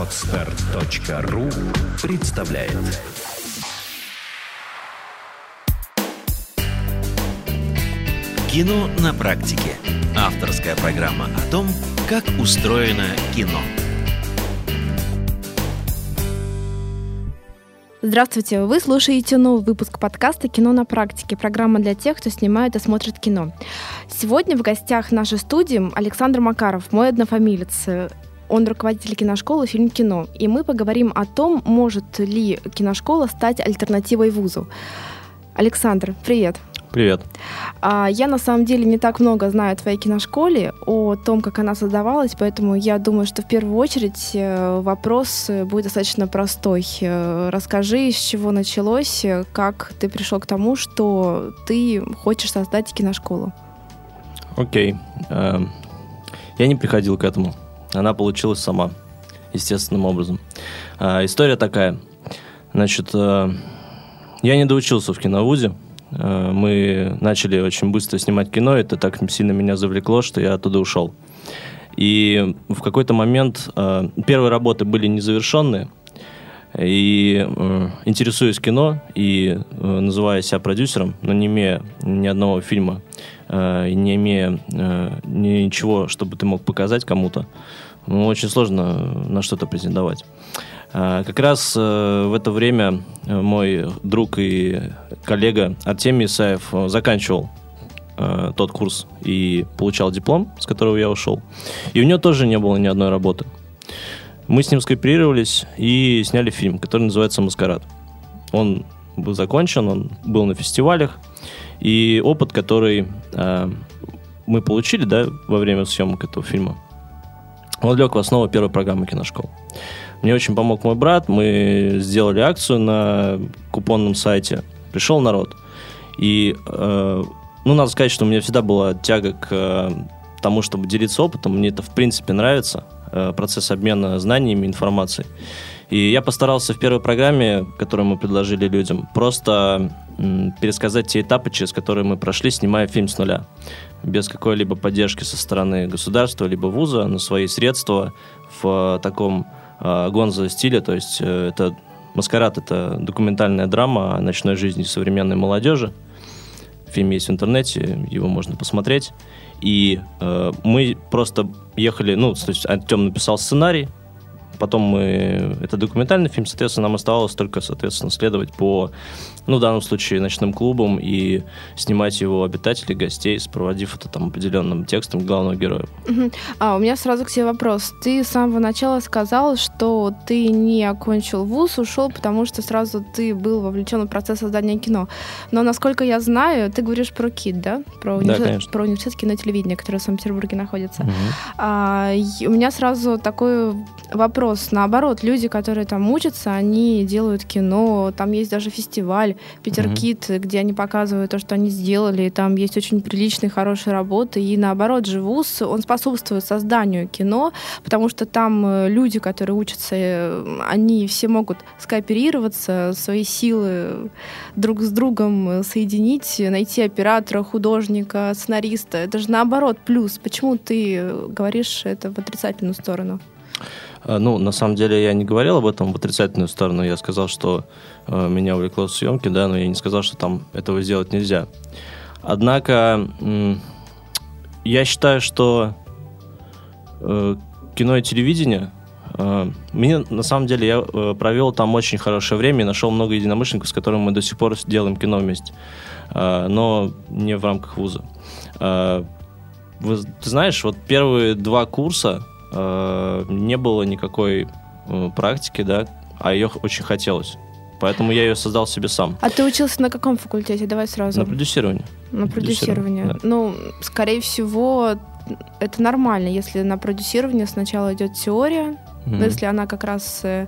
Отстар.ру представляет Кино на практике. Авторская программа о том, как устроено кино. Здравствуйте! Вы слушаете новый выпуск подкаста «Кино на практике», программа для тех, кто снимает и смотрит кино. Сегодня в гостях нашей студии Александр Макаров, мой однофамилец. Он руководитель киношколы «Фильм кино». И мы поговорим о том, может ли киношкола стать альтернативой вузу. Александр, привет! Привет. А, я на самом деле не так много знаю о твоей киношколе, о том, как она создавалась, поэтому я думаю, что в первую очередь э, вопрос будет достаточно простой. Э, расскажи, с чего началось, как ты пришел к тому, что ты хочешь создать киношколу. Окей. Okay. Я не приходил к этому. Она получилась сама, естественным образом. А, история такая. Значит, э, я не доучился в киновузе, Э, мы начали очень быстро снимать кино, это так сильно меня завлекло, что я оттуда ушел. И в какой-то момент э, первые работы были незавершенные, и э, интересуясь кино и э, называя себя продюсером, но не имея ни одного фильма э, не имея э, ничего, чтобы ты мог показать кому-то, ну, очень сложно на что-то претендовать. А, как раз э, в это время э, мой друг и коллега Артемий Исаев э, заканчивал тот курс и получал диплом, с которого я ушел. И у него тоже не было ни одной работы. Мы с ним скооперировались и сняли фильм, который называется «Маскарад». Он был закончен, он был на фестивалях, и опыт, который э, мы получили да, во время съемок этого фильма, он лег в основу первой программы киношкол. Мне очень помог мой брат. Мы сделали акцию на купонном сайте. Пришел народ. И, э, ну, надо сказать, что у меня всегда была тяга к э, тому, чтобы делиться опытом. Мне это, в принципе, нравится. Э, процесс обмена знаниями, информацией. И я постарался в первой программе, которую мы предложили людям, просто пересказать те этапы, через которые мы прошли, снимая фильм с нуля. Без какой-либо поддержки со стороны государства, либо вуза, на свои средства в э, таком Гонза стиля, то есть э, это «Маскарад» — это документальная драма о ночной жизни современной молодежи. Фильм есть в интернете, его можно посмотреть. И э, мы просто ехали, ну, то есть Артем написал сценарий, Потом мы... Это документальный фильм, соответственно, нам оставалось только, соответственно, следовать по, ну, в данном случае, ночным клубам и снимать его обитателей, гостей, сопроводив это там определенным текстом главного героя. А, у меня сразу к тебе вопрос. Ты с самого начала сказал, что ты не окончил вуз, ушел, потому что сразу ты был вовлечен в процесс создания кино. Но, насколько я знаю, ты говоришь про КИТ, да? Про университет, да, про университет кино и телевидения, который в Санкт-Петербурге находится. Uh-huh. А, у меня сразу такой вопрос вопрос. Наоборот, люди, которые там учатся, они делают кино, там есть даже фестиваль Питеркит, mm-hmm. где они показывают то, что они сделали, и там есть очень приличные, хорошие работы, и наоборот, Живус, он способствует созданию кино, потому что там э, люди, которые учатся, э, они все могут скооперироваться, свои силы друг с другом соединить, найти оператора, художника, сценариста. Это же наоборот плюс. Почему ты говоришь это в отрицательную сторону? А, ну, на самом деле я не говорил об этом в отрицательную сторону. Я сказал, что э, меня увлекло съемки, да, но я не сказал, что там этого сделать нельзя. Однако э, я считаю, что э, кино и телевидение э, мне, на самом деле, я э, провел там очень хорошее время и нашел много единомышленников, с которыми мы до сих пор делаем кино вместе, э, но не в рамках вуза. Э, вы, ты знаешь, вот первые два курса э, не было никакой э, практики, да, а ее очень хотелось. Поэтому я ее создал себе сам. А ты учился на каком факультете? Давай сразу. На продюсировании. На продюсирование. Да. Ну, скорее всего, это нормально, если на продюсирование сначала идет теория, mm-hmm. если она как раз э,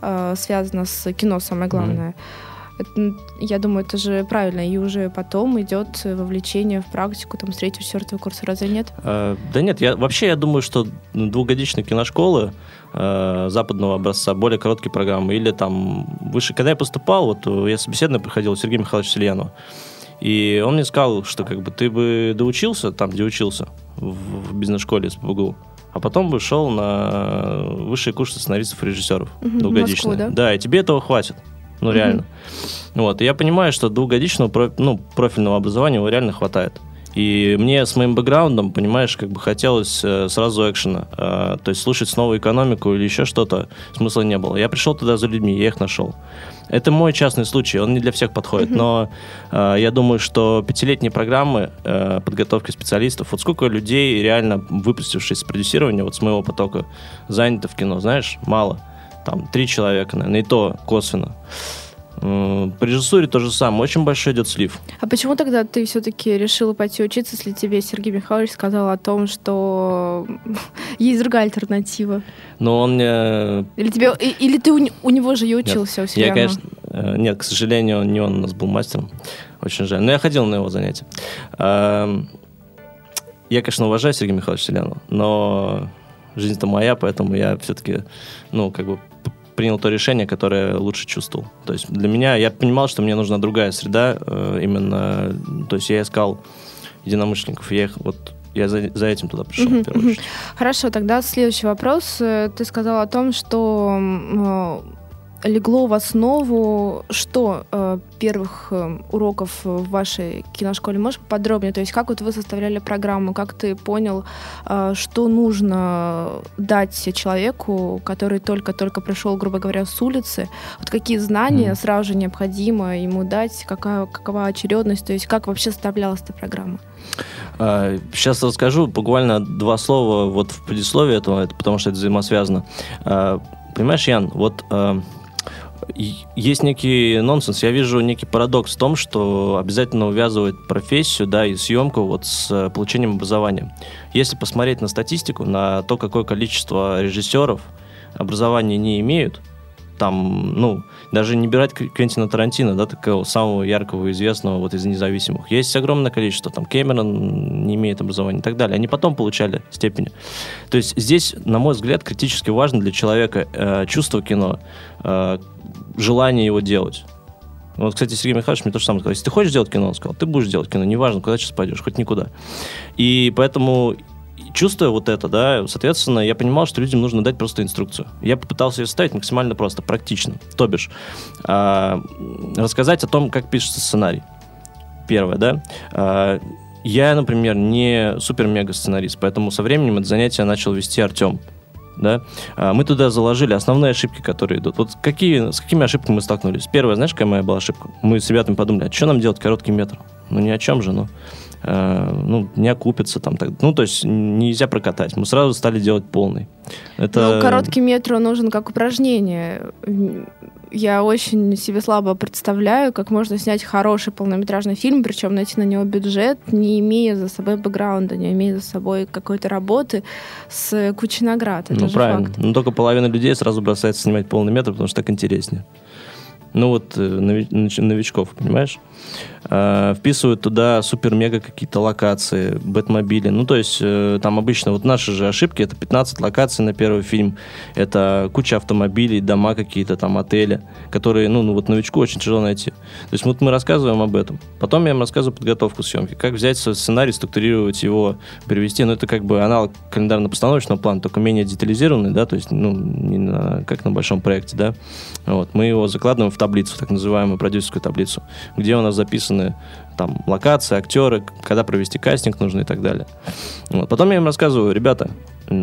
э, связана с кино, самое главное. Mm-hmm это, я думаю, это же правильно. И уже потом идет вовлечение в практику там, с третьего, четвертого курса. Разве нет? А, да нет, я, вообще я думаю, что двухгодичные киношколы э, западного образца, более короткие программы, или там выше. Когда я поступал, вот я собеседование приходил Сергей Михайлович Сельянова, и он мне сказал, что как бы ты бы доучился там, где учился, в, в бизнес-школе СПБГУ, а потом бы шел на высшие курсы сценаристов и режиссеров в двухгодичные. Москву, да? и тебе этого хватит. Ну, реально. Вот, и я понимаю, что двухгодичного ну, профильного образования его реально хватает. И мне с моим бэкграундом, понимаешь, как бы хотелось э, сразу экшена. Э, то есть слушать снова экономику или еще что-то смысла не было. Я пришел туда за людьми, я их нашел. Это мой частный случай, он не для всех подходит, но э, я думаю, что пятилетние программы э, подготовки специалистов, вот сколько людей реально выпустившись с продюсирования, вот с моего потока, заняты в кино, знаешь, мало. Там три человека, наверное, и то косвенно. По режиссуре то же самое, очень большой идет слив. А почему тогда ты все-таки решила пойти учиться, если тебе Сергей Михайлович сказал о том, что есть другая альтернатива? Но он мне... Или тебе, или ты у, не- у него же и учился у Я, Селянова? конечно... э, Нет, к сожалению, не он у нас был мастером. Очень жаль. Но я ходил на его занятия. Эм, Я, конечно, уважаю Сергея Михайловича Селянова, но жизнь-то моя, поэтому я все-таки, ну, как бы принял то решение, которое лучше чувствовал. То есть для меня, я понимал, что мне нужна другая среда, э, именно, то есть я искал единомышленников, я их вот, я за, за этим туда пришел, Мгм, в первую очередь. Хорошо, тогда следующий вопрос. Э, Ты сказал о том, что э, легло в основу что э, первых э, уроков в вашей киношколе? Можешь подробнее? То есть как вот вы составляли программу, как ты понял, э, что нужно дать человеку, который только-только пришел, грубо говоря, с улицы? Вот какие знания Мгм. сразу же необходимо ему дать? Какая, какова очередность? То есть как вообще составлялась эта программа? Сейчас расскажу буквально два слова вот в предисловии этого, это потому что это взаимосвязано. А, Понимаешь, Ян, вот а, и- есть некий нонсенс. Я вижу некий парадокс в том, что обязательно увязывает профессию, да, и съемку вот с э, получением образования. Если посмотреть на статистику, на то, какое количество режиссеров образования не имеют, там, ну, даже не брать Кв- Квентина Тарантино, да, такого самого яркого известного вот из независимых. Есть огромное количество, там, Кэмерон не имеет образования и так далее. Они потом получали степени. То есть здесь, на мой взгляд, критически важно для человека э, чувство кино, э, желание его делать. Вот, кстати, Сергей Михайлович мне то же самое сказал. Если ты хочешь делать кино, он сказал, ты будешь делать кино, неважно, куда сейчас пойдешь, хоть никуда. И поэтому, чувствуя вот это, да, соответственно, я понимал, что людям нужно дать просто инструкцию. Я попытался ее составить максимально просто, практично. То бишь, а, рассказать о том, как пишется сценарий. Первое, да. А, я, например, не супер-мега сценарист, поэтому со временем это занятие начал вести Артем. Да? А, Мы туда заложили основные ошибки, которые идут. Вот какие, с какими ошибками мы столкнулись? Первая, знаешь, какая моя была ошибка? Мы с ребятами подумали, а что нам делать короткий метр? Ну, ни о чем же, ну. Э, ну, не окупится там. Так, ну, то есть нельзя прокатать. Мы сразу стали делать полный. Это... Ну, короткий метр нужен как упражнение. Я очень себе слабо представляю, как можно снять хороший полнометражный фильм, причем найти на него бюджет, не имея за собой бэкграунда, не имея за собой какой-то работы с кучей наград. Это ну, правильно. факт. Но только половина людей сразу бросается снимать полный метр, потому что так интереснее. Ну вот э, новичков, понимаешь? А, вписывают туда супер-мега какие-то локации, бэтмобили. Ну, то есть э, там обычно вот наши же ошибки, это 15 локаций на первый фильм, это куча автомобилей, дома какие-то там, отели, которые, ну, ну вот новичку очень тяжело найти. То есть вот мы рассказываем об этом. Потом я им рассказываю подготовку съемки, как взять свой сценарий, структурировать его, перевести. Ну, это как бы аналог календарно-постановочного плана, только менее детализированный, да, то есть, ну, не на- как на большом проекте, да. Вот, мы его закладываем в таблицу, так называемую продюсерскую таблицу, где у нас записаны там локации, актеры, когда провести кастинг нужно и так далее. Вот. Потом я им рассказываю, ребята,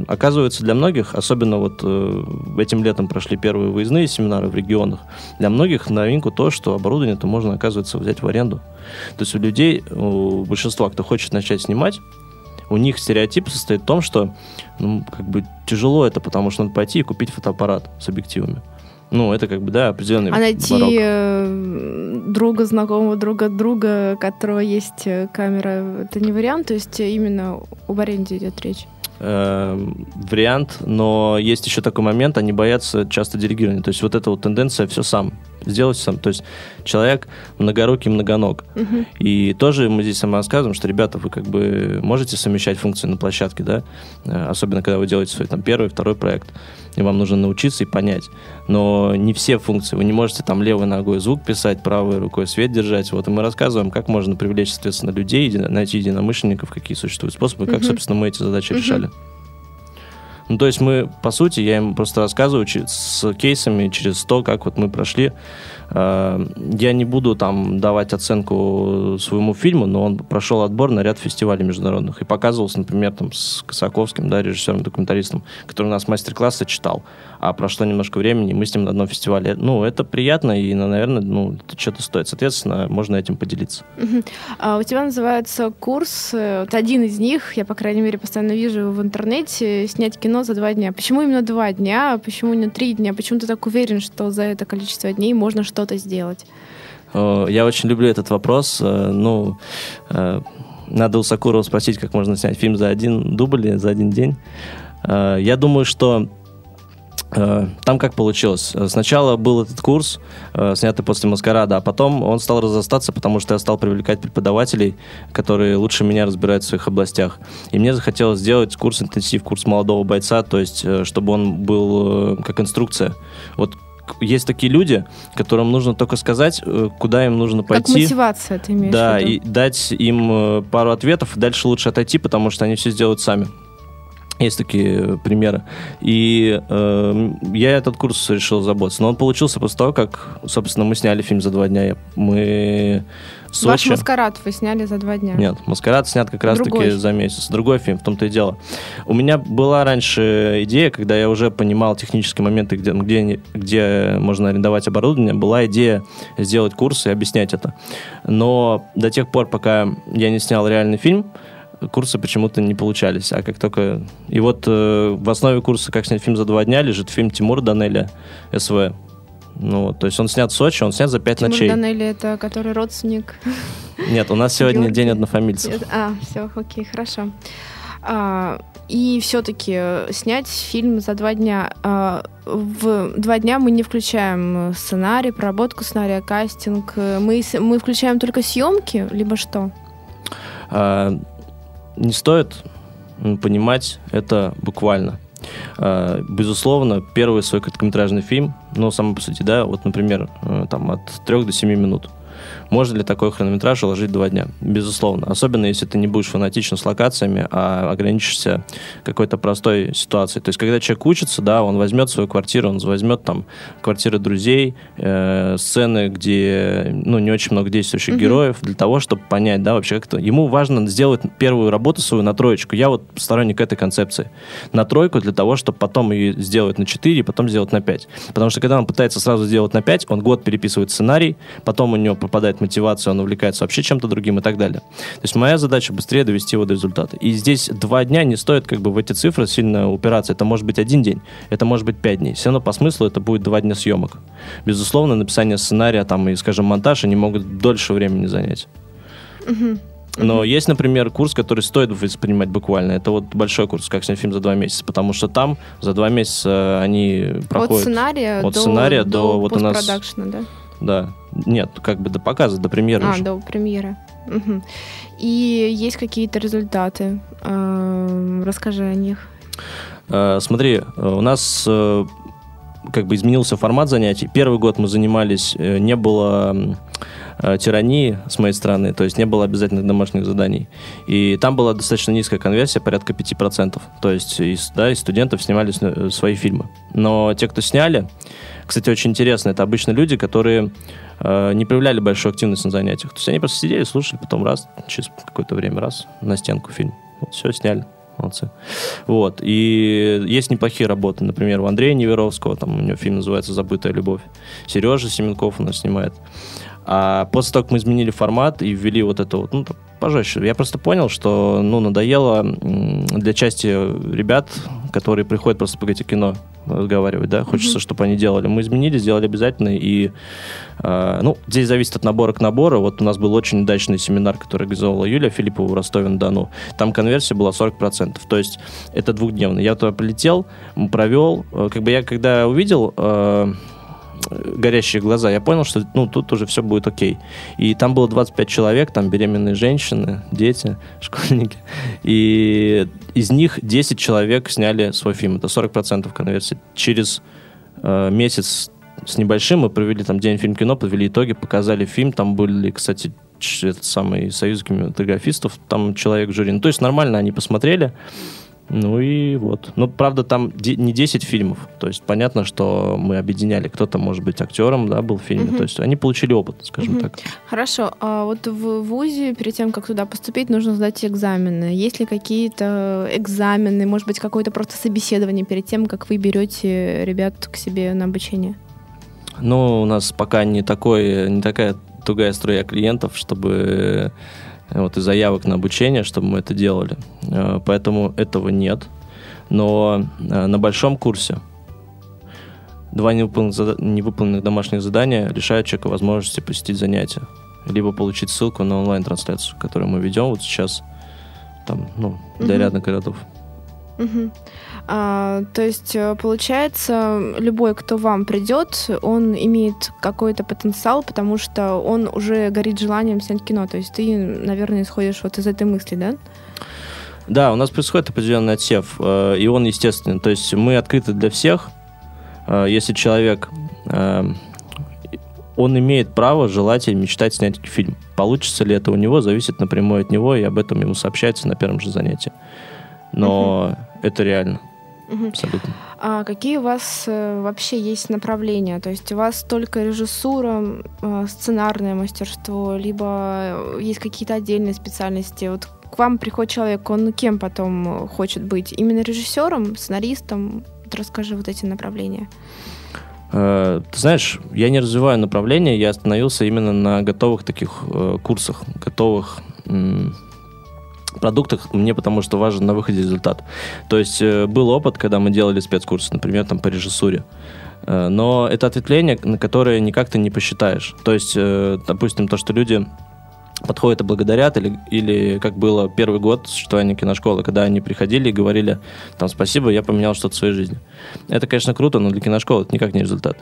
оказывается, для многих, особенно вот э, этим летом прошли первые выездные семинары в регионах, для многих новинку то, что оборудование-то можно, оказывается, взять в аренду. То есть у людей, у большинства, кто хочет начать снимать, у них стереотип состоит в том, что ну, как бы тяжело это, потому что надо пойти и купить фотоаппарат с объективами. Ну, это как бы, да, определенный А найти барок. э, друга, знакомого друга друга, у которого есть э, камера, это не вариант? То есть именно об аренде идет речь? Эм, вариант, но есть еще такой момент, они боятся часто делегирования. То есть вот эта вот тенденция все сам, сделать сам. То есть человек многорукий, многоног. Мгм. И тоже мы здесь сам рассказываем, что, ребята, вы как бы можете совмещать функции на площадке, да, Э, особенно когда вы делаете свой там первый, второй проект, и вам нужно научиться и понять. Но не все функции. Вы не можете там левой ногой звук писать, правой рукой свет держать. Вот, и мы рассказываем, как можно привлечь, соответственно, людей, найти единомышленников, какие существуют способы, как, Мгм. собственно, мы эти задачи Мгм. решали. Ну, то есть мы, по сути, я им просто рассказываю с кейсами через то, как вот мы прошли. Э, я не буду там давать оценку своему фильму, но он прошел отбор на ряд фестивалей международных и показывался, например, там с Косаковским, да, режиссером-документаристом, который у нас мастер-классы читал, а прошло немножко времени, мы с ним на одном фестивале. Ну, это приятно, и, наверное, ну, это что-то стоит. Соответственно, можно этим поделиться. А у тебя называется курс, вот один из них, я, по крайней мере, постоянно вижу в интернете, снять кино за два дня. Почему именно два дня? Почему не три дня? Почему ты так уверен, что за это количество дней можно что-то сделать? Я очень люблю этот вопрос. Э, ну, э, надо у Сакурова спросить, как можно снять фильм за один дубль, за один день. Я думаю, что Э, там как получилось? Сначала был этот курс, э, снятый после маскарада, а потом он стал разостаться, потому что я стал привлекать преподавателей, которые лучше меня разбираются в своих областях. И мне захотелось сделать курс интенсив, курс молодого бойца, то есть э, чтобы он был как инструкция. Вот есть такие люди, которым нужно только сказать, куда им нужно пойти. Как мотивация, ты имеешь Да, в виду? и дать им пару ответов, и дальше лучше отойти, потому что они все сделают сами. Есть такие примеры. И э, я этот курс решил заботиться. Но он получился после того, как, собственно, мы сняли фильм за два дня. Мы Сочи... Ваш «Маскарад» вы сняли за два дня? Нет, «Маскарад» снят как раз-таки за месяц. Другой фильм, в том-то и дело. У меня была раньше идея, когда я уже понимал технические моменты, где, где, где можно арендовать оборудование, была идея сделать курс и объяснять это. Но до тех пор, пока я не снял реальный фильм, курсы почему-то не получались. А как только... И вот э, в основе курса «Как снять фильм за два дня» лежит фильм Тимура Данеля «СВ». Ну, то есть он снят в Сочи, он снят за пять Тимур ночей. Данели это который родственник? Нет, у нас сегодня Георгий. день однофамильцев. А, все, окей, хорошо. А, и все-таки снять фильм за два дня. А, в два дня мы не включаем сценарий, проработку сценария, кастинг. Мы, мы включаем только съемки, либо что? А, не стоит понимать это буквально. А, безусловно, первый свой короткометражный фильм, ну, сам по сути, да, вот, например, э, там от 3 до 7 минут – можно ли такой хронометраж уложить два дня? Безусловно. Особенно, если ты не будешь фанатичен с локациями, а ограничишься какой-то простой ситуацией. То есть, когда человек учится, да, он возьмет свою квартиру, он возьмет там квартиры друзей, э, сцены, где, ну, не очень много действующих mm-hmm. героев, для того, чтобы понять, да, вообще как-то... Ему важно сделать первую работу свою на троечку. Я вот сторонник этой концепции. На тройку для того, чтобы потом ее сделать на 4, потом сделать на 5. Потому что, когда он пытается сразу сделать на 5, он год переписывает сценарий, потом у него попадает мотивацию, он увлекается вообще чем-то другим и так далее. То есть моя задача быстрее довести его до результата. И здесь два дня не стоит как бы в эти цифры сильно упираться. Это может быть один день, это может быть пять дней. Все равно по смыслу это будет два дня съемок. Безусловно, написание сценария там и, скажем, монтаж, они могут дольше времени занять. Но mm-hmm. есть, например, курс, который стоит воспринимать буквально. Это вот большой курс, как снять фильм за два месяца, потому что там за два месяца они проходят... От сценария, от до, сценария до, до вот у нас... да? Да. Нет, как бы до показа, до премьеры. А, уже. до премьеры. Угу. И есть какие-то результаты. Э, расскажи о них. Э, смотри, у нас э, как бы изменился формат занятий. Первый год мы занимались, не было тирании с моей стороны, то есть не было обязательных домашних заданий. И там была достаточно низкая конверсия, порядка 5%. То есть из, да, из студентов снимали свои фильмы. Но те, кто сняли, кстати, очень интересно, это обычно люди, которые э, не проявляли большую активность на занятиях. То есть они просто сидели, слушали, потом раз, через какое-то время раз, на стенку фильм. Вот, все, сняли. Молодцы. Вот. И есть неплохие работы. Например, у Андрея Неверовского, там у него фильм называется «Забытая любовь». Сережа Семенков у нас снимает. А после того, как мы изменили формат и ввели вот это вот, ну, пожестче, я просто понял, что, ну, надоело для части ребят, которые приходят просто поговорить о кино, разговаривать, да, хочется, mm-hmm. чтобы они делали. Мы изменили, сделали обязательно, и, э, ну, здесь зависит от набора к набору. Вот у нас был очень удачный семинар, который организовала Юлия Филиппова в Ростове-на-Дону. Там конверсия была 40%, то есть это двухдневный. Я туда полетел, провел, э, как бы я когда увидел... Э, горящие глаза, я понял, что ну, тут уже все будет окей. И там было 25 человек, там беременные женщины, дети, школьники. И из них 10 человек сняли свой фильм. Это 40% конверсии. Через э, месяц с небольшим мы провели там день фильм кино, подвели итоги, показали фильм. Там были, кстати, этот самый союз кинематографистов, там человек в жюри. Ну, то есть нормально они посмотрели. Ну и вот. Ну, правда, там не 10 фильмов. То есть понятно, что мы объединяли. Кто-то, может быть, актером, да, был в фильме. Угу. То есть они получили опыт, скажем угу. так. Хорошо. А вот в ВУЗе, перед тем, как туда поступить, нужно сдать экзамены. Есть ли какие-то экзамены, может быть, какое-то просто собеседование перед тем, как вы берете ребят к себе на обучение? Ну, у нас пока не, такой, не такая тугая струя клиентов, чтобы вот, и заявок на обучение, чтобы мы это делали. Э, поэтому этого нет. Но э, на большом курсе два невыполненных, невыполненных домашних задания лишают человека возможности посетить занятия. Либо получить ссылку на онлайн-трансляцию, которую мы ведем вот сейчас там, ну, для угу. рядных городов. Угу. А, то есть, э, получается, любой, кто вам придет, он имеет какой-то потенциал, потому что он уже горит желанием снять кино. То есть ты, наверное, исходишь вот из этой мысли, да? Да, у нас происходит определенный отсев, э, и он естественный. То есть мы открыты для всех. Э, если человек он имеет право желать и мечтать снять фильм. Получится ли это у него, зависит напрямую от него, и об этом ему сообщается на первом же занятии. Но угу. это реально. Угу. Абсолютно. А какие у вас э, вообще есть направления? То есть у вас только режиссура, э, сценарное мастерство, либо есть какие-то отдельные специальности? Вот к вам приходит человек, он кем потом хочет быть? Именно режиссером, сценаристом? Вот расскажи вот эти направления. Э, ты знаешь, я не развиваю направления, я остановился именно на готовых таких э, курсах, готовых продуктах мне потому что важен на выходе результат. То есть э, был опыт, когда мы делали спецкурсы, например, там по режиссуре. Э, но это ответвление, на которое никак ты не посчитаешь. То есть, э, допустим, то, что люди подходят и благодарят, или, или как было первый год существования киношколы, когда они приходили и говорили, там, спасибо, я поменял что-то в своей жизни. Это, конечно, круто, но для киношколы это никак не результат.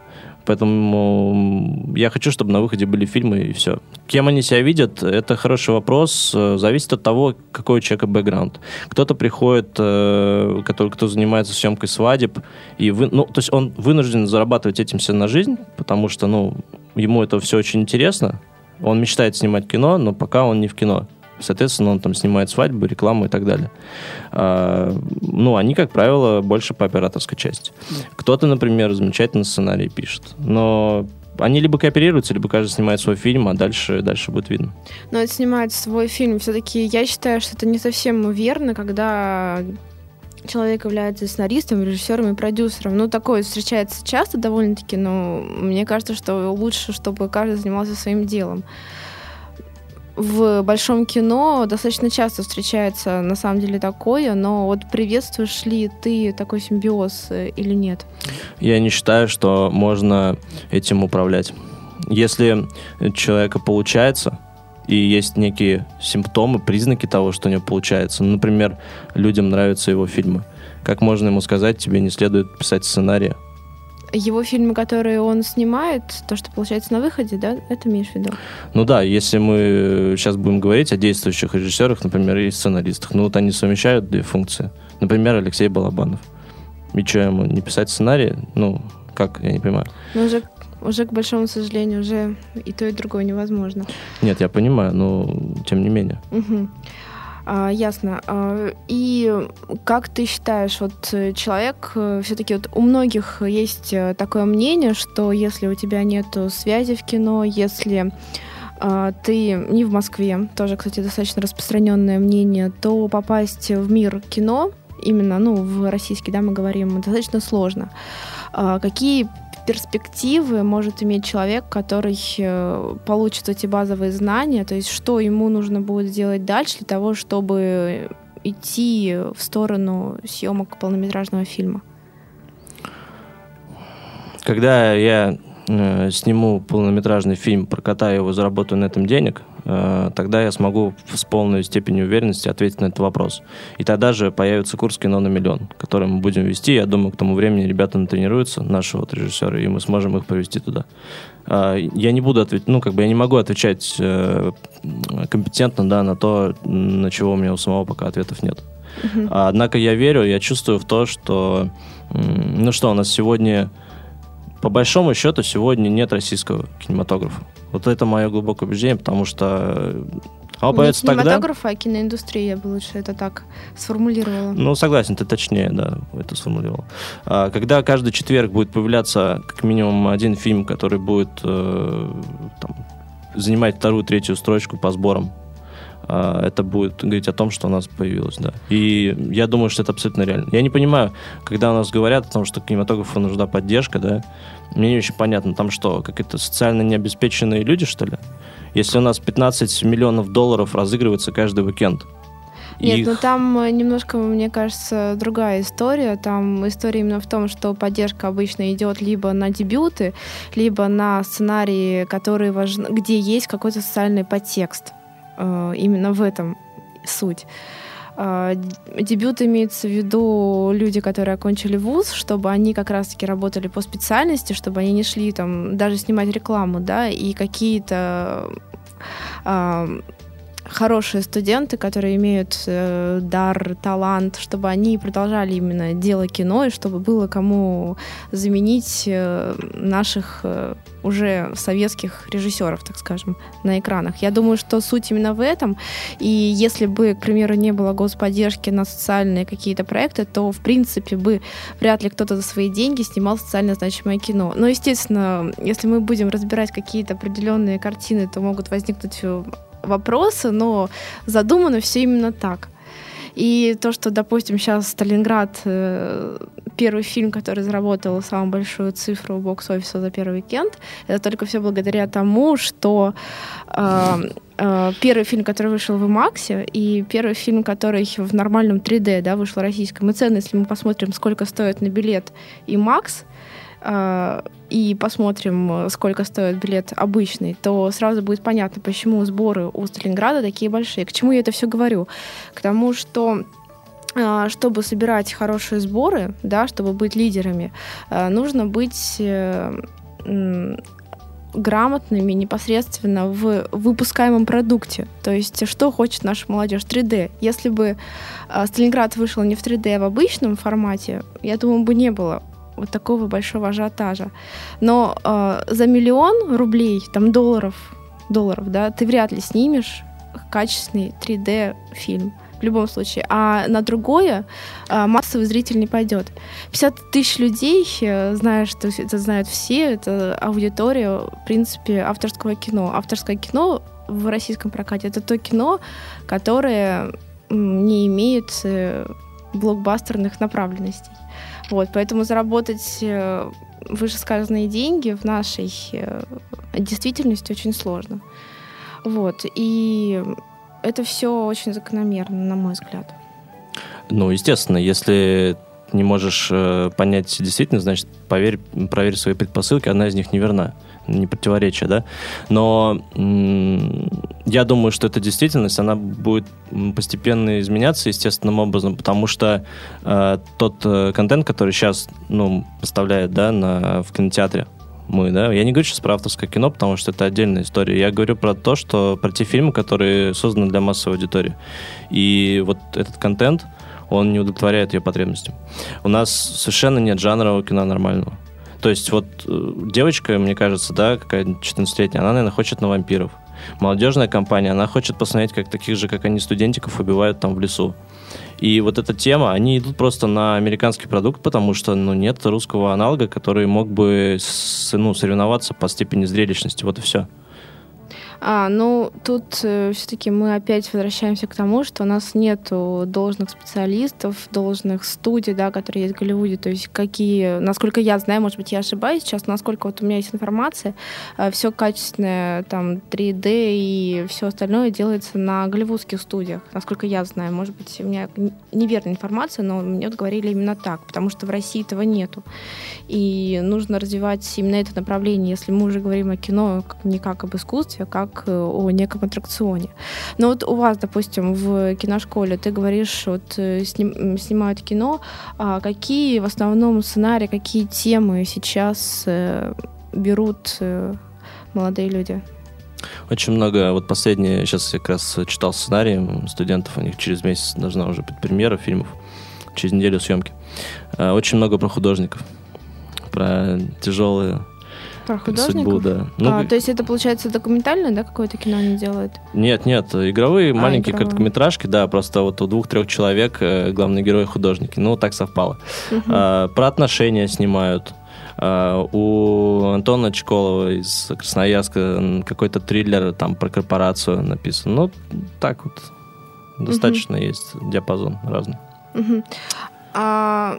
Поэтому я хочу, чтобы на выходе были фильмы и все. Кем они себя видят, это хороший вопрос. Зависит от того, какой у человека бэкграунд. Кто-то приходит, э, который, кто занимается съемкой свадеб, и вы, ну, то есть он вынужден зарабатывать этим все на жизнь, потому что, ну, ему это все очень интересно, он мечтает снимать кино, но пока он не в кино. Соответственно, он там снимает свадьбы, рекламу и так далее. А, ну, они, как правило, больше по операторской части. Кто-то, например, замечательно сценарий пишет. Но они либо кооперируются, либо каждый снимает свой фильм, а дальше, дальше будет видно. Но это снимает свой фильм. Все-таки я считаю, что это не совсем верно, когда человек является сценаристом, режиссером и продюсером. Ну, такое встречается часто довольно-таки, но мне кажется, что лучше, чтобы каждый занимался своим делом. В большом кино достаточно часто встречается на самом деле такое, но вот приветствуешь ли ты такой симбиоз э, или нет? Я не считаю, что можно этим управлять. Если человека получается, и есть некие симптомы, признаки того, что у него получается. Ну, например, людям нравятся его фильмы. Как можно ему сказать, тебе не следует писать сценария? Его фильмы, которые он снимает, то, что получается на выходе, да, это имеешь в виду? Ну да, если мы сейчас будем говорить о действующих режиссерах, например, и сценаристах, ну вот они совмещают две функции. Например, Алексей Балабанов. И что ему, не писать сценарий? Ну, как, я не понимаю. Ну, уже уже, к большому сожалению, уже и то, и другое невозможно. Нет, я понимаю, но тем не менее. Угу. А, ясно. А, и как ты считаешь, вот э, человек, э, все-таки вот у многих есть э, такое мнение, что если у тебя нет связи в кино, если а, ты не в Москве, тоже, кстати, достаточно распространенное мнение, то попасть в мир кино, именно, ну, в российский, да, мы говорим, достаточно сложно. Какие перспективы может иметь человек, который э, получит эти базовые знания, то есть что ему нужно будет сделать дальше для того, чтобы идти в сторону съемок полнометражного фильма? Когда я э, сниму полнометражный фильм, прокатаю его, заработаю на этом денег, тогда я смогу с полной степенью уверенности ответить на этот вопрос. И тогда же появится курс кино на миллион, который мы будем вести. Я думаю, к тому времени ребята натренируются, наши вот режиссеры, и мы сможем их провести туда. Э, я не буду отвечать, ну, как бы я не могу отвечать э, компетентно, да, на то, на чего у меня у самого пока ответов нет. Uh-huh. Однако я верю, я чувствую в то, что, ну что, у нас сегодня, по большому счету, сегодня нет российского кинематографа. Вот это мое глубокое убеждение, потому что А Не появится тогда... кинематографа, а киноиндустрия, я бы лучше это так сформулировала. Ну, согласен, ты точнее, да, это сформулировал. А, когда каждый четверг будет появляться как минимум один фильм, который будет э, там, занимать вторую, третью строчку по сборам, а, это будет говорить о том, что у нас появилось, да. И я думаю, что это абсолютно реально. Я не понимаю, когда у нас говорят о том, что кинематографу нужна поддержка, да, мне не очень понятно, там что, как это социально необеспеченные люди, что ли? Если у нас 15 миллионов долларов разыгрывается каждый уикенд, Нет, их- ну там э, немножко, мне кажется, другая история. Там история именно в том, что поддержка обычно идет либо на дебюты, либо на сценарии, которые важны, где есть какой-то социальный подтекст. Э, Именно в этом суть. Э, Дебют имеется в виду люди, которые окончили вуз, чтобы они как раз-таки работали по специальности, чтобы они не шли там даже снимать рекламу, да, и какие-то а, хорошие студенты, которые имеют э, дар, талант, чтобы они продолжали именно дело кино, и чтобы было кому заменить э, наших э, уже советских режиссеров, так скажем, на экранах. Я думаю, что суть именно в этом. И если бы, к примеру, не было господдержки на социальные какие-то проекты, то, в принципе, бы вряд ли кто-то за свои деньги снимал социально значимое кино. Но, естественно, если мы будем разбирать какие-то определенные картины, то могут возникнуть э, вопросы, но задумано все именно так. И то, что, допустим, сейчас Сталинград, э, первый фильм, который заработал самую большую цифру бокс-офиса за первый уикенд, это только все благодаря тому, что э, э, первый фильм, который вышел в IMAX, и первый фильм, который в нормальном 3D, да, вышел российском. И цены, если мы посмотрим, сколько стоит на билет IMAX, э, и посмотрим, сколько стоит билет обычный, то сразу будет понятно, почему сборы у Сталинграда такие большие. К чему я это все говорю? К тому, что э, чтобы собирать хорошие сборы, да, чтобы быть лидерами, э, нужно быть э, грамотными непосредственно в выпускаемом продукте. То есть, что хочет наша молодежь? 3D. Если бы Сталинград вышел не в 3D, а в обычном формате, я думаю, бы не было вот такого большого ажиотажа. Но э, за миллион рублей, там долларов, долларов, да, ты вряд ли снимешь качественный 3D фильм в любом случае. А на другое э, массовый зритель не пойдет. 50 тысяч людей, э, знаешь, что это знают все, это аудитория, в принципе, авторского кино. Авторское кино в российском прокате это то кино, которое не имеет э, блокбастерных направленностей. Вот, поэтому заработать э, вышесказанные деньги в нашей э, действительности очень сложно. Вот, и это все очень закономерно, на мой взгляд. Ну, естественно, если не можешь э, понять действительно, значит, поверь, проверь свои предпосылки, одна из них неверна. Не противоречие, да? Но я думаю, что эта действительность, она будет постепенно изменяться естественным образом, потому что э, тот э, контент, который сейчас, ну, поставляет, да, на, в кинотеатре, мы, да, я не говорю сейчас про авторское кино, потому что это отдельная история. Я говорю про то, что про те фильмы, которые созданы для массовой аудитории. И вот этот контент, он не удовлетворяет ее потребностям. У нас совершенно нет жанрового кино нормального. То есть вот э, девочка, мне кажется, да, какая-то 14-летняя, она, наверное, хочет на вампиров. Молодежная компания, она хочет посмотреть, как таких же, как они, студентиков убивают там в лесу. И вот эта тема, они идут просто на американский продукт, потому что ну, нет русского аналога, который мог бы с- ну, соревноваться по степени зрелищности. Вот и все. А, ну, тут все-таки мы опять возвращаемся к тому, что у нас нету должных специалистов, должных студий, да, которые есть в Голливуде. То есть какие, насколько я знаю, может быть, я ошибаюсь сейчас, насколько вот у меня есть информация, все качественное, там, 3D и все остальное делается на голливудских студиях, насколько я знаю. Может быть, у меня неверная информация, но мне вот говорили именно так, потому что в России этого нету. И нужно развивать именно это направление, если мы уже говорим о кино не как об искусстве, а как э, о неком аттракционе. Но вот у вас, допустим, в киношколе ты говоришь, вот э, сним- снимают кино, а какие в основном сценарии, какие темы сейчас э, берут э, молодые люди? Очень много, вот последнее, сейчас я как раз читал сценарий студентов, у них через месяц должна уже быть премьера фильмов, через неделю съемки. Очень много про художников, про тяжелые Про художников? судьбу, да. а, то есть это, получается, документальное, да, какое-то кино они делают? Нет, нет, игровые А, маленькие игровые. короткометражки, да, просто вот у двух-трех человек э, главные герои художники. Ну, так совпало. Мгм. А, про отношения снимают. А, у Антона Чколова из Красноярска какой-то триллер там про корпорацию написан. Ну, так вот. Достаточно есть диапазон разный. Мгм. А,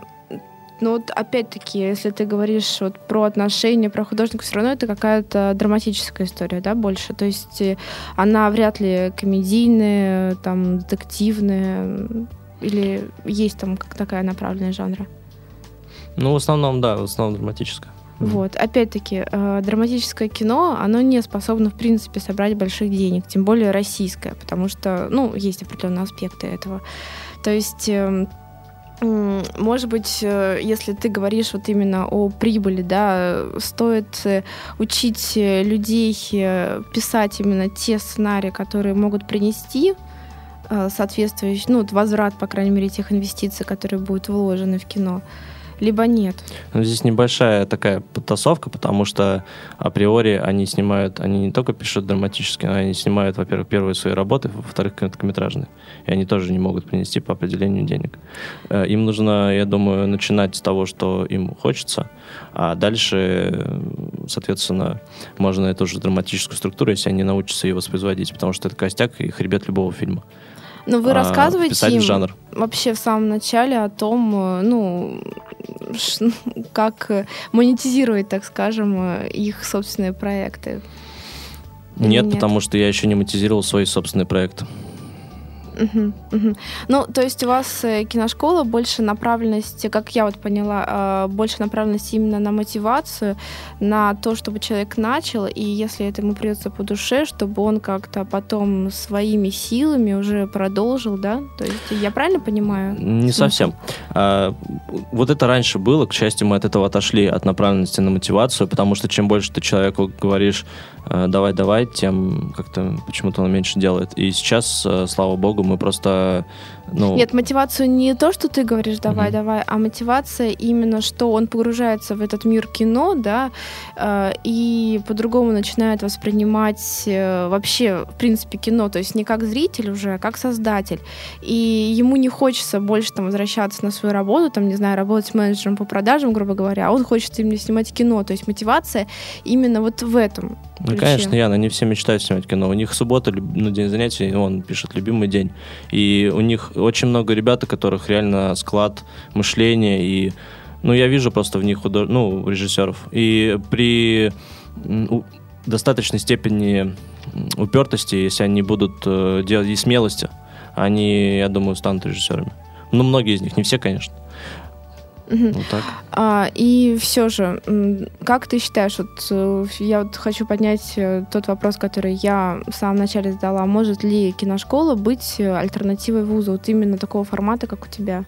ну вот опять-таки, если ты говоришь вот про отношения, про художника, все равно это какая-то драматическая история, да, больше. То есть э, она вряд ли комедийная, там, детективная, или есть там как такая направленная жанра. Ну, в основном, да, в основном драматическое. Мгм. Вот, опять-таки, э, драматическое кино, оно не способно, в принципе, собрать больших денег, тем более российское, потому что, ну, есть определенные аспекты этого. То есть, м, может быть, э, если ты говоришь вот именно о прибыли, да, стоит э, учить э, людей писать именно те сценарии, которые могут принести соответствующий, ну, возврат, по крайней мере, тех инвестиций, которые будут вложены в кино, либо нет. Ну, Здесь небольшая такая подтасовка, потому что априори они снимают, они не только пишут драматически, но они снимают, во-первых, первые свои работы, во-вторых, короткометражные. И они тоже не могут принести по определению денег. Э, Им нужно, я думаю, начинать с того, что им хочется, а дальше, э, соответственно, можно эту же драматическую структуру, если они научатся ее воспроизводить, потому что это костяк и хребет любого фильма. Но вы А, рассказываете им жанр. вообще в самом начале о том, э, ну, как э, монетизировать, так скажем, э, их собственные проекты. Нет, нет? потому что я еще не монетизировал свой собственный проект. Ну, то есть у вас э, киношкола больше направленность, как я вот поняла, э, больше направленность именно на мотивацию, на то, чтобы человек начал, и если это ему придется по душе, чтобы он как-то потом своими силами уже продолжил, да? То есть я правильно понимаю? Не совсем. А, вот это раньше было, к счастью, мы от этого отошли, от направленности на мотивацию, потому что чем больше ты человеку говоришь э, давай, давай, тем как-то почему-то он меньше делает. И сейчас, э, слава богу, мы просто, ну, Нет, мотивацию не то, что ты говоришь давай, Мгм. давай, а мотивация именно, что он погружается в этот мир кино, да, э, и по-другому начинает воспринимать э, вообще, в принципе, кино, то есть не как зритель уже, а как создатель. И ему не хочется больше там возвращаться на свою работу, там, не знаю, работать менеджером по продажам, грубо говоря, а он хочет именно снимать кино. То есть мотивация именно вот в этом. ну, ключе. конечно, Яна, они все мечтают снимать кино. У них суббота, ну, день занятий, он пишет любимый день. И у них очень много ребят, у которых реально склад мышления и ну, я вижу просто в них худож... ну, режиссеров. И при достаточной степени упертости, если они будут э, делать и смелости, они, я думаю, станут режиссерами. Ну, многие из них, не все, конечно. Вот так. А, и все же, как ты считаешь, вот э, я вот хочу поднять э, тот вопрос, который я в самом начале задала, может ли киношкола быть э, альтернативой вузу, вот именно такого формата, как у тебя?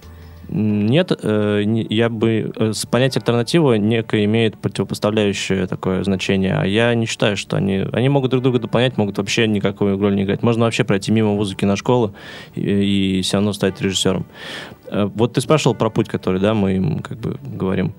Нет, э, я бы... э, Понятие альтернатива некое имеет противопоставляющее такое значение, а я не считаю, что они... Они могут друг друга дополнять, могут вообще никакую роль не играть. Можно вообще пройти мимо вуза киношколы и, и все равно стать режиссером. Э, Вот ты спрашивал про путь, который, да, мы им как бы говорим.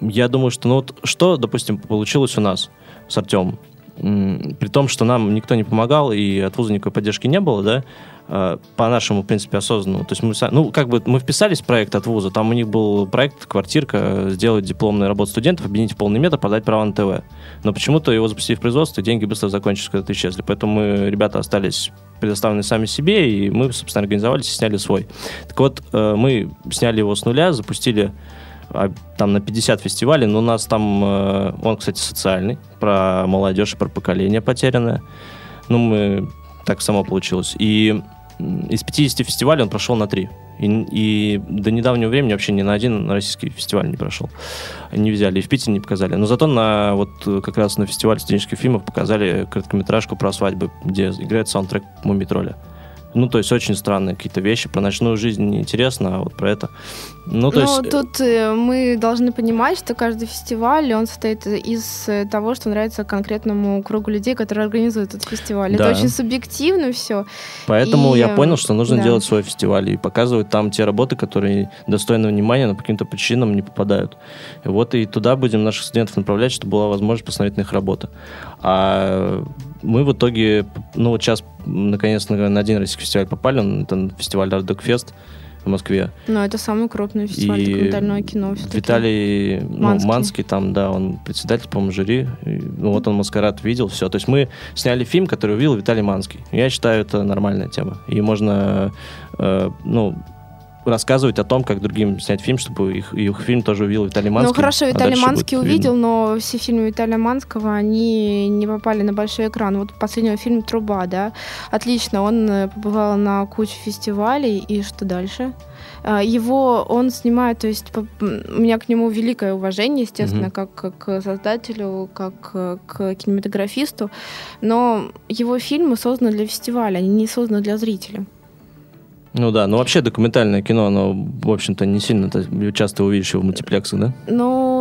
Я думаю, что, ну вот, что, допустим, получилось у нас с Артемом? При том, что нам никто не помогал, и от вуза никакой поддержки не было, да, по нашему, в принципе, осознанному. То есть мы, ну, как бы мы вписались в проект от вуза, там у них был проект «Квартирка», э, сделать дипломную работу студентов, объединить в полный метр, продать право на ТВ. Но почему-то его запустили в производство, и деньги быстро закончились, когда исчезли. Поэтому мы, ребята остались предоставлены сами себе, и мы, собственно, организовались и сняли свой. Так вот, э, мы сняли его с нуля, запустили а, там на 50 фестивалей, но у нас там, э, он, кстати, социальный, про молодежь и про поколение потерянное. Ну, мы, так само получилось. И из 50 фестивалей он прошел на 3. И, и до недавнего времени вообще ни на один российский фестиваль не прошел. Не взяли, и в Питере не показали. Но зато на, вот, как раз на фестивале студенческих фильмов показали короткометражку про свадьбы, где играет саундтрек Мумитроля. Ну, то есть очень странные какие-то вещи. Про ночную жизнь неинтересно, а вот про это. Ну, то Ну, есть... э, тут э, мы должны понимать, что каждый фестиваль, он состоит из э, того, что нравится конкретному кругу людей, которые организуют этот фестиваль. Да. Это очень субъективно все. Поэтому И, я понял, что нужно да. делать свой фестиваль и показывать там те работы, которые достойны внимания, но по каким-то причинам не попадают. И вот и туда будем наших студентов направлять, чтобы была возможность посмотреть на их работы. А мы в итоге, ну вот сейчас наконец на, один российский фестиваль попали, он- это фестиваль Fest в Москве. Но это самый крупный фестиваль И документального кино. всё-таки. Виталий ну, Манский. Манский. там, да, он председатель, по-моему, жюри. И, ну, вот он маскарад видел, все. То есть мы сняли фильм, который увидел Виталий Манский. Я считаю, это нормальная тема. И можно, э, ну, рассказывать о том, как другим снять фильм, чтобы их, их фильм тоже увидел Виталий Манский. Ну хорошо, а Виталий дальше Манский увидел, видно. но все фильмы Виталия Манского, они не попали на большой экран. Вот последний фильм «Труба», да, отлично, он э, побывал на куче фестивалей, и что дальше? А, Его он снимает, то есть у меня к нему великое уважение, естественно, как, как к создателю, как э, к кинематографисту, но его фильмы созданы для фестиваля, они не созданы для зрителя. Ну да, ну вообще документальное кино, оно, в общем-то, не сильно часто увидишь его в мультиплексах, да? Но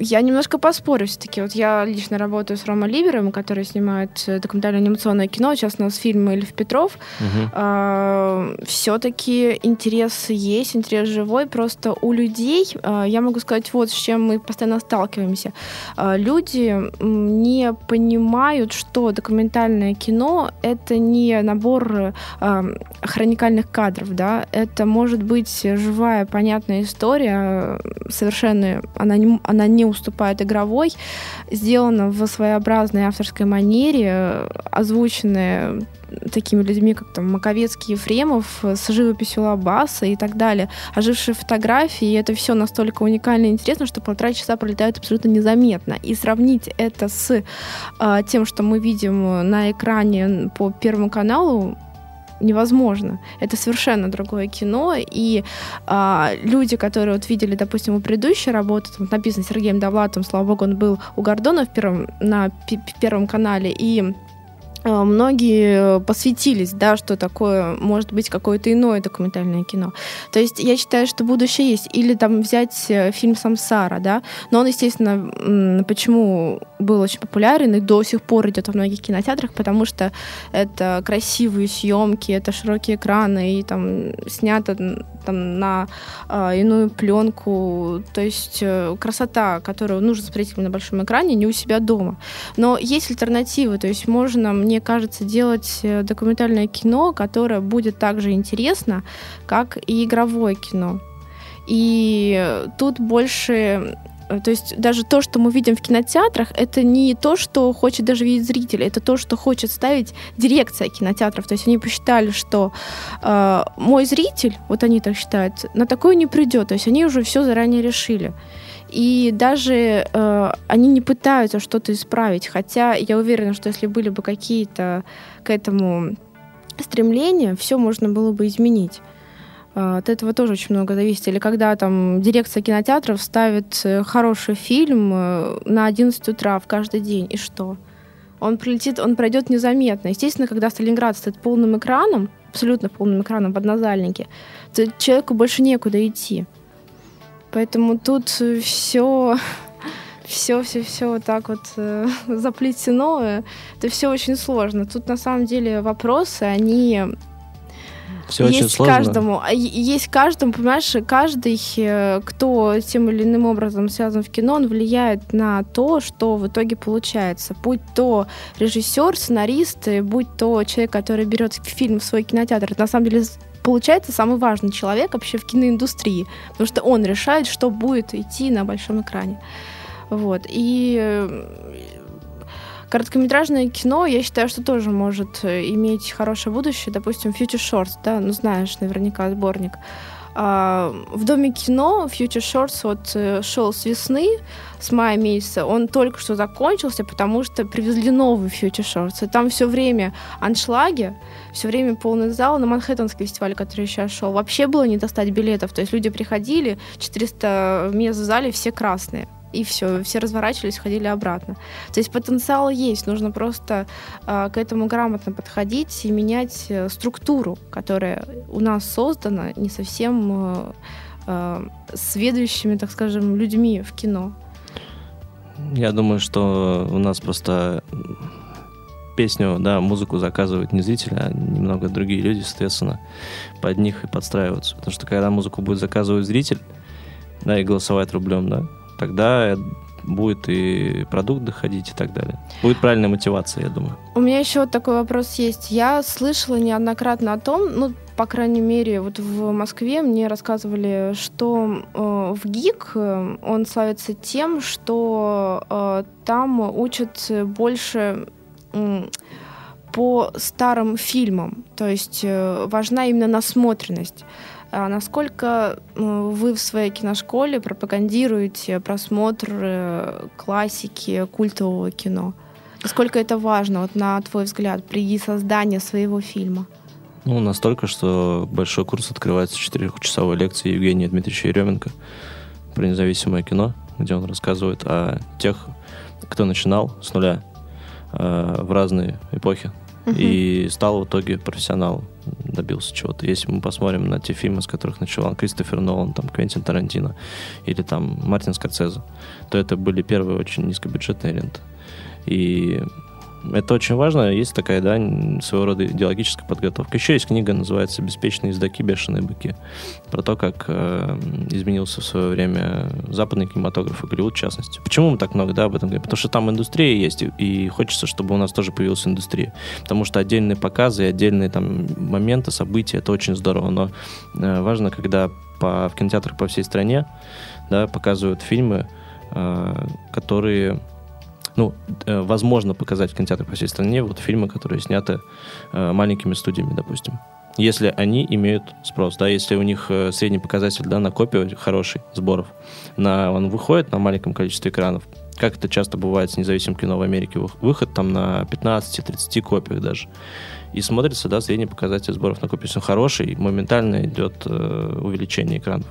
я немножко поспорю все-таки. Вот я лично работаю с Ромой Либером, который снимает э, документальное анимационное кино. Сейчас у нас фильм Эльф Петров. Мгм. все-таки интерес есть, интерес живой. Просто у людей, а, я могу сказать, вот с чем мы постоянно сталкиваемся. А, люди не понимают, что документальное кино — это не набор а, хроникальных кадров, да, это может быть живая, понятная история, совершенно она не, она не уступает игровой, сделана в своеобразной авторской манере, озвученная такими людьми, как там Маковецкий, Ефремов, э, с живописью Лабаса и так далее. Ожившие фотографии, это все настолько уникально и интересно, что полтора часа пролетают абсолютно незаметно. И сравнить это с а, тем, что мы видим на экране по Первому каналу, невозможно. Это совершенно другое кино, и а, люди, которые вот видели, допустим, у предыдущей работы, там написано Сергеем Довлатом, слава богу, он был у Гордона в первом, на Первом канале, и многие посвятились, да, что такое может быть какое-то иное документальное кино. То есть я считаю, что будущее есть. Или там взять э, фильм «Самсара», да, но он, естественно, почему был очень популярен и до сих пор идет во многих кинотеатрах, потому что это красивые съемки, это широкие экраны, и там снято там на а, иную пленку. То есть э, красота, которую нужно смотреть на большом экране, не у себя дома. Но есть альтернативы, то есть можно, мне кажется, делать э, документальное кино, которое будет так же интересно, как и игровое кино. И э, тут больше э, то есть даже то, что мы видим в кинотеатрах, это не то, что хочет даже видеть зритель, это то, что хочет ставить дирекция кинотеатров. То есть они посчитали, что э, мой зритель, вот они так считают, на такое не придет. То есть они уже все заранее решили. И даже э, они не пытаются что-то исправить. Хотя я уверена, что если были бы какие-то к этому стремления, все можно было бы изменить. Э, От этого тоже очень много зависит. Или когда там дирекция кинотеатров ставит э, хороший фильм э, на 11 утра в каждый день, и что? Он прилетит, он пройдет незаметно. Естественно, когда Сталинград стоит полным экраном, абсолютно полным экраном в однозальнике, то человеку больше некуда идти. Поэтому тут все, все, все, все вот так вот э, заплетено. Это все очень сложно. Тут на самом деле вопросы, они Все очень есть сложно. каждому. А Есть каждому, понимаешь, каждый, э, кто тем или иным образом связан в кино, он влияет на то, что в итоге получается. Будь то режиссер, сценарист, э, будь то человек, который берет фильм в свой кинотеатр. Это на самом деле получается самый важный человек вообще в киноиндустрии, потому что он решает, что будет идти на большом экране. Вот. И э, Короткометражное кино, я считаю, что тоже может э, иметь хорошее будущее. Допустим, Future Shorts, да, ну знаешь наверняка сборник. А, в Доме кино Future Shorts вот э, шел с весны, с мая месяца. Он только что закончился, потому что привезли новый Future Shorts. И там все время аншлаги, все время полный зал на Манхэттенский фестиваль, который сейчас шел. Вообще было не достать билетов. То есть люди приходили, 400 мест в зале, все красные. И все, все разворачивались, ходили обратно. То есть потенциал есть, нужно просто э, к этому грамотно подходить и менять э, структуру, которая у нас создана не совсем э, э, сведущими, так скажем, людьми в кино. Я думаю, что у нас просто песню, да, музыку заказывают не зрители, а немного другие люди, соответственно, под них и подстраиваются. Потому что когда музыку будет заказывать зритель, да, и голосовать рублем, да, тогда будет и продукт доходить и так далее. Будет правильная мотивация, я думаю. У меня еще вот такой вопрос есть. Я слышала неоднократно о том, ну, по крайней мере, вот в Москве мне рассказывали, что э, в ГИК э, он славится тем, что э, там учат больше э, по старым фильмам. То есть э, важна именно насмотренность. А насколько вы в своей киношколе пропагандируете просмотр э, классики, культового кино? Насколько это важно, вот, на твой взгляд, при создании своего фильма? Ну, настолько, что большой курс открывается четырехчасовой лекции Евгения Дмитриевича Еременко про независимое кино, где он рассказывает о тех, кто начинал с нуля э, в разные эпохи uh-huh. и стал в итоге профессионалом добился чего-то. Если мы посмотрим на те фильмы, с которых начал Кристофер Нолан, там, Квентин Тарантино или там Мартин Скорсезе, то это были первые очень низкобюджетные ленты. И это очень важно. Есть такая, да, своего рода идеологическая подготовка. Еще есть книга, называется «Беспечные ездаки, бешеные быки». Про то, как э, изменился в свое время западный кинематограф и Голливуд, в частности. Почему мы так много, да, об этом говорим? Потому что там индустрия есть, и хочется, чтобы у нас тоже появилась индустрия. Потому что отдельные показы и отдельные там моменты, события, это очень здорово. Но э, важно, когда по, в кинотеатрах по всей стране, да, показывают фильмы, э, которые ну, э, возможно показать в кинотеатрах по всей стране вот фильмы, которые сняты э, маленькими студиями, допустим. Если они имеют спрос, да, если у них э, средний показатель, да, на копию хороший сборов, на, он выходит на маленьком количестве экранов, как это часто бывает с независимым кино в Америке, выход там на 15-30 копиях даже. И смотрится, да, средний показатель сборов на копию. Если хороший, моментально идет э, увеличение экранов.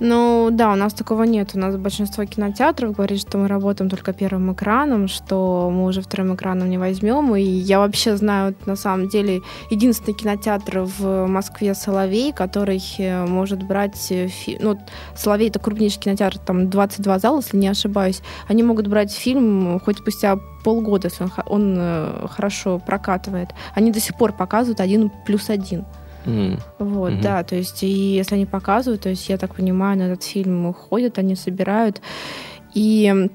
Ну да, у нас такого нет. У нас большинство кинотеатров говорит, что мы работаем только первым экраном, что мы уже вторым экраном не возьмем. И я вообще знаю, на самом деле, единственный кинотеатр в Москве Соловей, который э, может брать... Э. Ну, Соловей — это крупнейший кинотеатр, там 22 зала, если не ошибаюсь. Они могут брать фильм хоть спустя полгода, если он, он э, хорошо прокатывает. Они до сих пор показывают один плюс один. Mm. Вот, mm-hmm. да, то есть, и если они показывают, то есть, я так понимаю, на этот фильм ходят, они собирают. И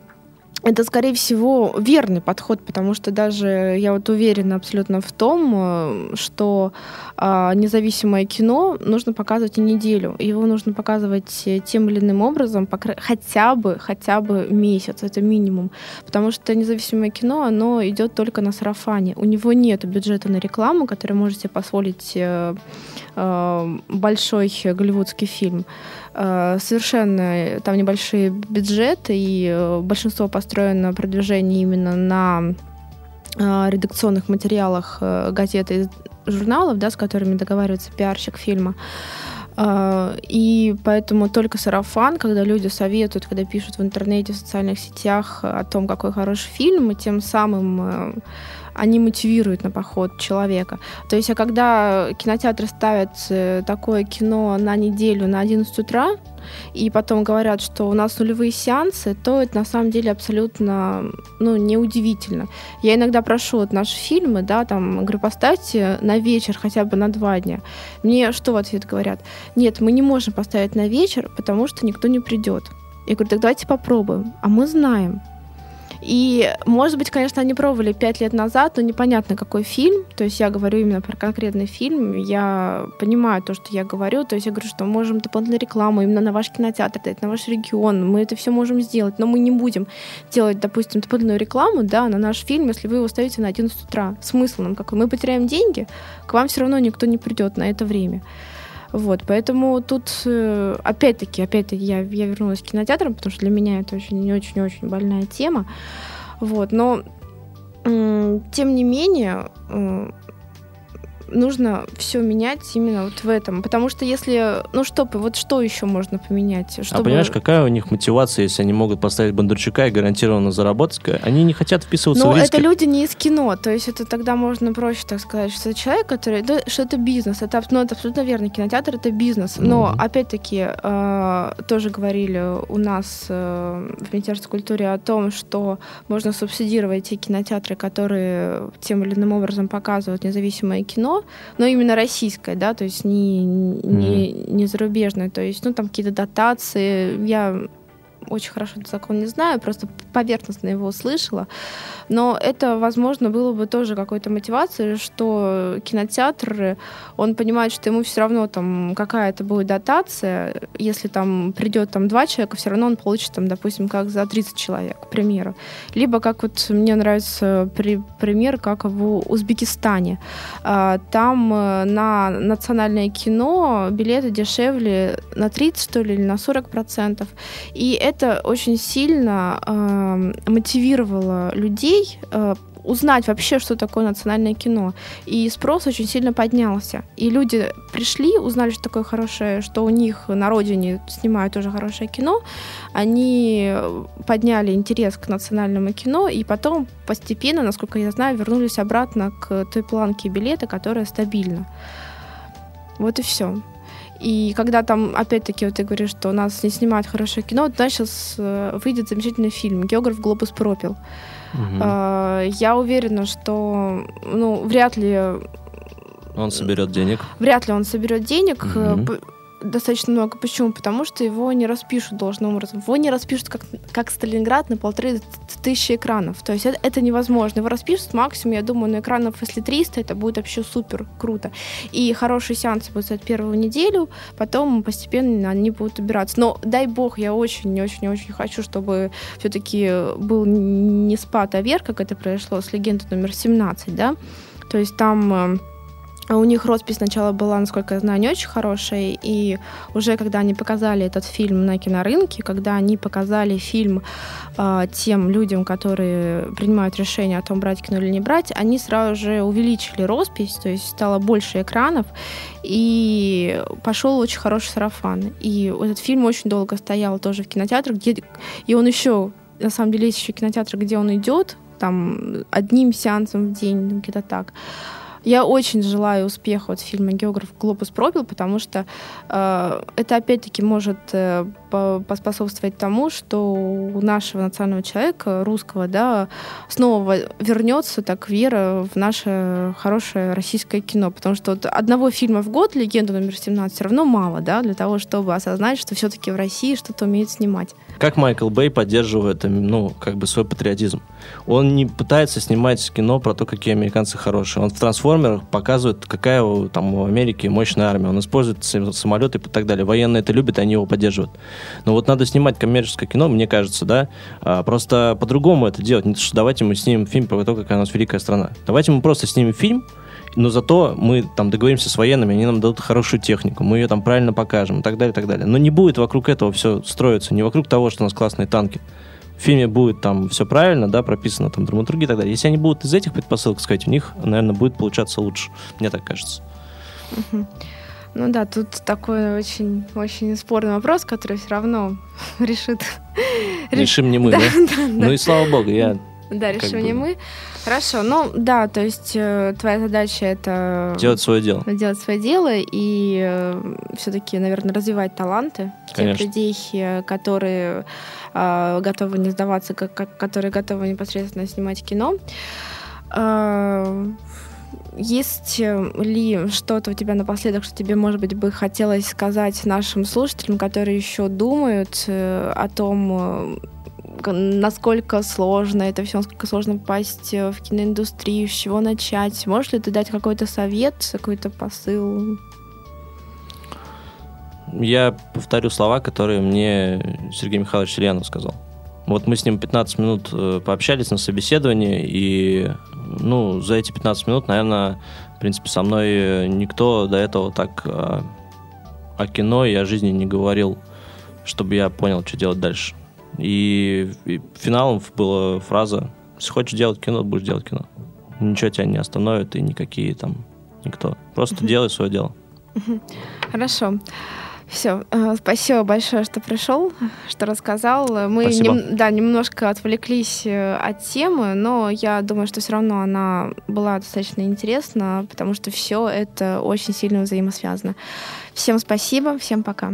это, скорее всего, верный подход, потому что даже я вот уверена абсолютно в том, э, что э, независимое кино нужно показывать и неделю. Его нужно показывать тем или иным образом, покра... хотя бы, хотя бы месяц, это минимум. Потому что независимое кино, оно идет только на сарафане. У него нет бюджета на рекламу, который можете позволить э, э, большой голливудский фильм. Э, совершенно там небольшие бюджеты, и э, большинство построено продвижение именно на э, редакционных материалах газет и журналов, да, с которыми договаривается пиарщик фильма. И поэтому только сарафан, когда люди советуют, когда пишут в интернете, в социальных сетях о том, какой хороший фильм, и тем самым они мотивируют на поход человека. То есть, а когда кинотеатры ставят э, такое кино на неделю на 11 утра, и потом говорят, что у нас нулевые сеансы, то это на самом деле абсолютно ну, неудивительно. Я иногда прошу вот наши фильмы, да, там, говорю, поставьте на вечер хотя бы на два дня. Мне что в ответ говорят? Нет, мы не можем поставить на вечер, потому что никто не придет. Я говорю, так давайте попробуем. А мы знаем, и, может быть, конечно, они пробовали пять лет назад, но непонятно, какой фильм. То есть я говорю именно про конкретный фильм. Я понимаю то, что я говорю. То есть я говорю, что мы можем дополнительную рекламу именно на ваш кинотеатр дать, на ваш регион. Мы это все можем сделать, но мы не будем делать, допустим, дополнительную рекламу да, на наш фильм, если вы его ставите на 11 утра. Смысл нам какой? Мы потеряем деньги, к вам все равно никто не придет на это время. Вот, поэтому тут, э, опять-таки, опять-таки, я, я вернулась к кинотеатрам, потому что для меня это очень-очень-очень больная тема. Вот, но тем не менее, нужно все менять именно вот в этом. Потому что если, ну что, вот что еще можно поменять? А Чтобы... А понимаешь, какая у них мотивация, если они могут поставить Бондарчука и гарантированно заработать? Они не хотят вписываться Но в риски. это люди не из кино, то есть это тогда можно проще так сказать, что это человек, который, да, что это бизнес, это, ну, это абсолютно верно, кинотеатр это бизнес. Но mm-hmm. опять-таки э, тоже говорили у нас э, в Министерстве культуры о том, что можно субсидировать те кинотеатры, которые тем или иным образом показывают независимое кино, но именно российское, да, то есть не, не, не зарубежное, то есть, ну, там какие-то дотации. Я очень хорошо этот закон не знаю, просто поверхностно его услышала. Но это, возможно, было бы тоже какой-то мотивацией, что кинотеатр, он понимает, что ему все равно там какая-то будет дотация, если там придет там два человека, все равно он получит там, допустим, как за 30 человек, к примеру. Либо как вот мне нравится при, пример, как в Узбекистане. А, там э, на национальное кино билеты дешевле на 30, что ли, или на 40 процентов. И это очень сильно э, мотивировало людей э, узнать вообще, что такое национальное кино. И спрос очень сильно поднялся. И люди пришли, узнали, что такое хорошее, что у них на родине снимают тоже хорошее кино. Они подняли интерес к национальному кино, и потом постепенно, насколько я знаю, вернулись обратно к той планке билета, которая стабильна. Вот и все. И когда там, опять-таки, вот ты говоришь, что у нас не снимают хорошее кино, то сейчас э, выйдет замечательный фильм «Географ глобус пропил». Угу. Я уверена, что ну, вряд ли он соберет денег. Вряд ли он соберет денег. Угу достаточно много. Почему? Потому что его не распишут должным образом. Его не распишут как, как Сталинград на полторы тысячи экранов. То есть это, это невозможно. Его распишут максимум, я думаю, на экранов, если 300, это будет вообще супер круто. И хорошие сеансы будут стоять первую неделю, потом постепенно они будут убираться. Но дай бог, я очень-очень-очень хочу, чтобы все-таки был не спад, а вверх, как это произошло с легендой номер 17, да? То есть там э, у них роспись сначала была, насколько я знаю, не очень хорошая, и уже когда они показали этот фильм на кинорынке, когда они показали фильм э, тем людям, которые принимают решение о том, брать кино или не брать, они сразу же увеличили роспись, то есть стало больше экранов, и пошел очень хороший сарафан. И этот фильм очень долго стоял тоже в кинотеатрах, где... и он еще, на самом деле, есть еще кинотеатр, где он идет, там, одним сеансом в день, где-то так. Я очень желаю успеха от фильма «Географ Глобус пропил», потому что э, это опять-таки может э, поспособствовать тому, что у нашего национального человека, русского, да, снова вернется так вера в наше хорошее российское кино. Потому что вот одного фильма в год «Легенда номер 17» все равно мало, да, для того, чтобы осознать, что все-таки в России что-то умеют снимать. Как Майкл Бэй поддерживает, ну, как бы свой патриотизм? Он не пытается снимать кино про то, какие американцы хорошие. Он в «Трансформерах» показывает, какая там у Америки мощная армия. Он использует самолеты и так далее. Военные это любят, они его поддерживают. Но вот надо снимать коммерческое кино, мне кажется, да, а, просто по-другому это делать. Не то, что давайте мы снимем фильм про то, какая у нас великая страна. Давайте мы просто снимем фильм, но зато мы там договоримся с военными, они нам дадут хорошую технику, мы ее там правильно покажем и так далее, и так далее. Но не будет вокруг этого все строиться, не вокруг того, что у нас классные танки. В фильме будет там все правильно, да, прописано там драматургия и так далее. Если они будут из этих предпосылок сказать, у них, наверное, будет получаться лучше. Мне так кажется. Ну да, тут такой очень, очень спорный вопрос, который все равно решит. Решим не мы, да? да? да ну и слава богу, я. Да, решим не мы. Хорошо, ну да, то есть э, твоя задача это делать свое дело. Делать свое дело и э, все-таки, наверное, развивать таланты Конечно. тех людей, э, которые э, готовы не сдаваться, как, как, которые готовы непосредственно снимать кино. Э, есть ли что-то у тебя напоследок, что тебе, может быть, бы хотелось сказать нашим слушателям, которые еще думают э, о том, насколько сложно это все, насколько сложно попасть э, в киноиндустрию, с чего начать. Можешь ли ты дать какой-то совет, какой-то посыл? Я повторю слова, которые мне Сергей Михайлович Сельянов сказал. Вот мы с ним 15 минут э, пообщались на собеседовании, и ну, за эти 15 минут, наверное, в принципе, со мной э, никто до этого так о кино и о жизни не говорил, чтобы я понял, что делать дальше. И, и финалом была фраза «Если хочешь делать кино, будешь делать кино». Ничего тебя не остановит, и никакие там никто. Просто делай свое дело. Хорошо. Все, э, спасибо большое, что пришел, что рассказал. Мы нем, да, немножко отвлеклись э, от темы, но я думаю, что все равно она была достаточно интересна, потому что все это очень сильно взаимосвязано. Всем спасибо, всем пока.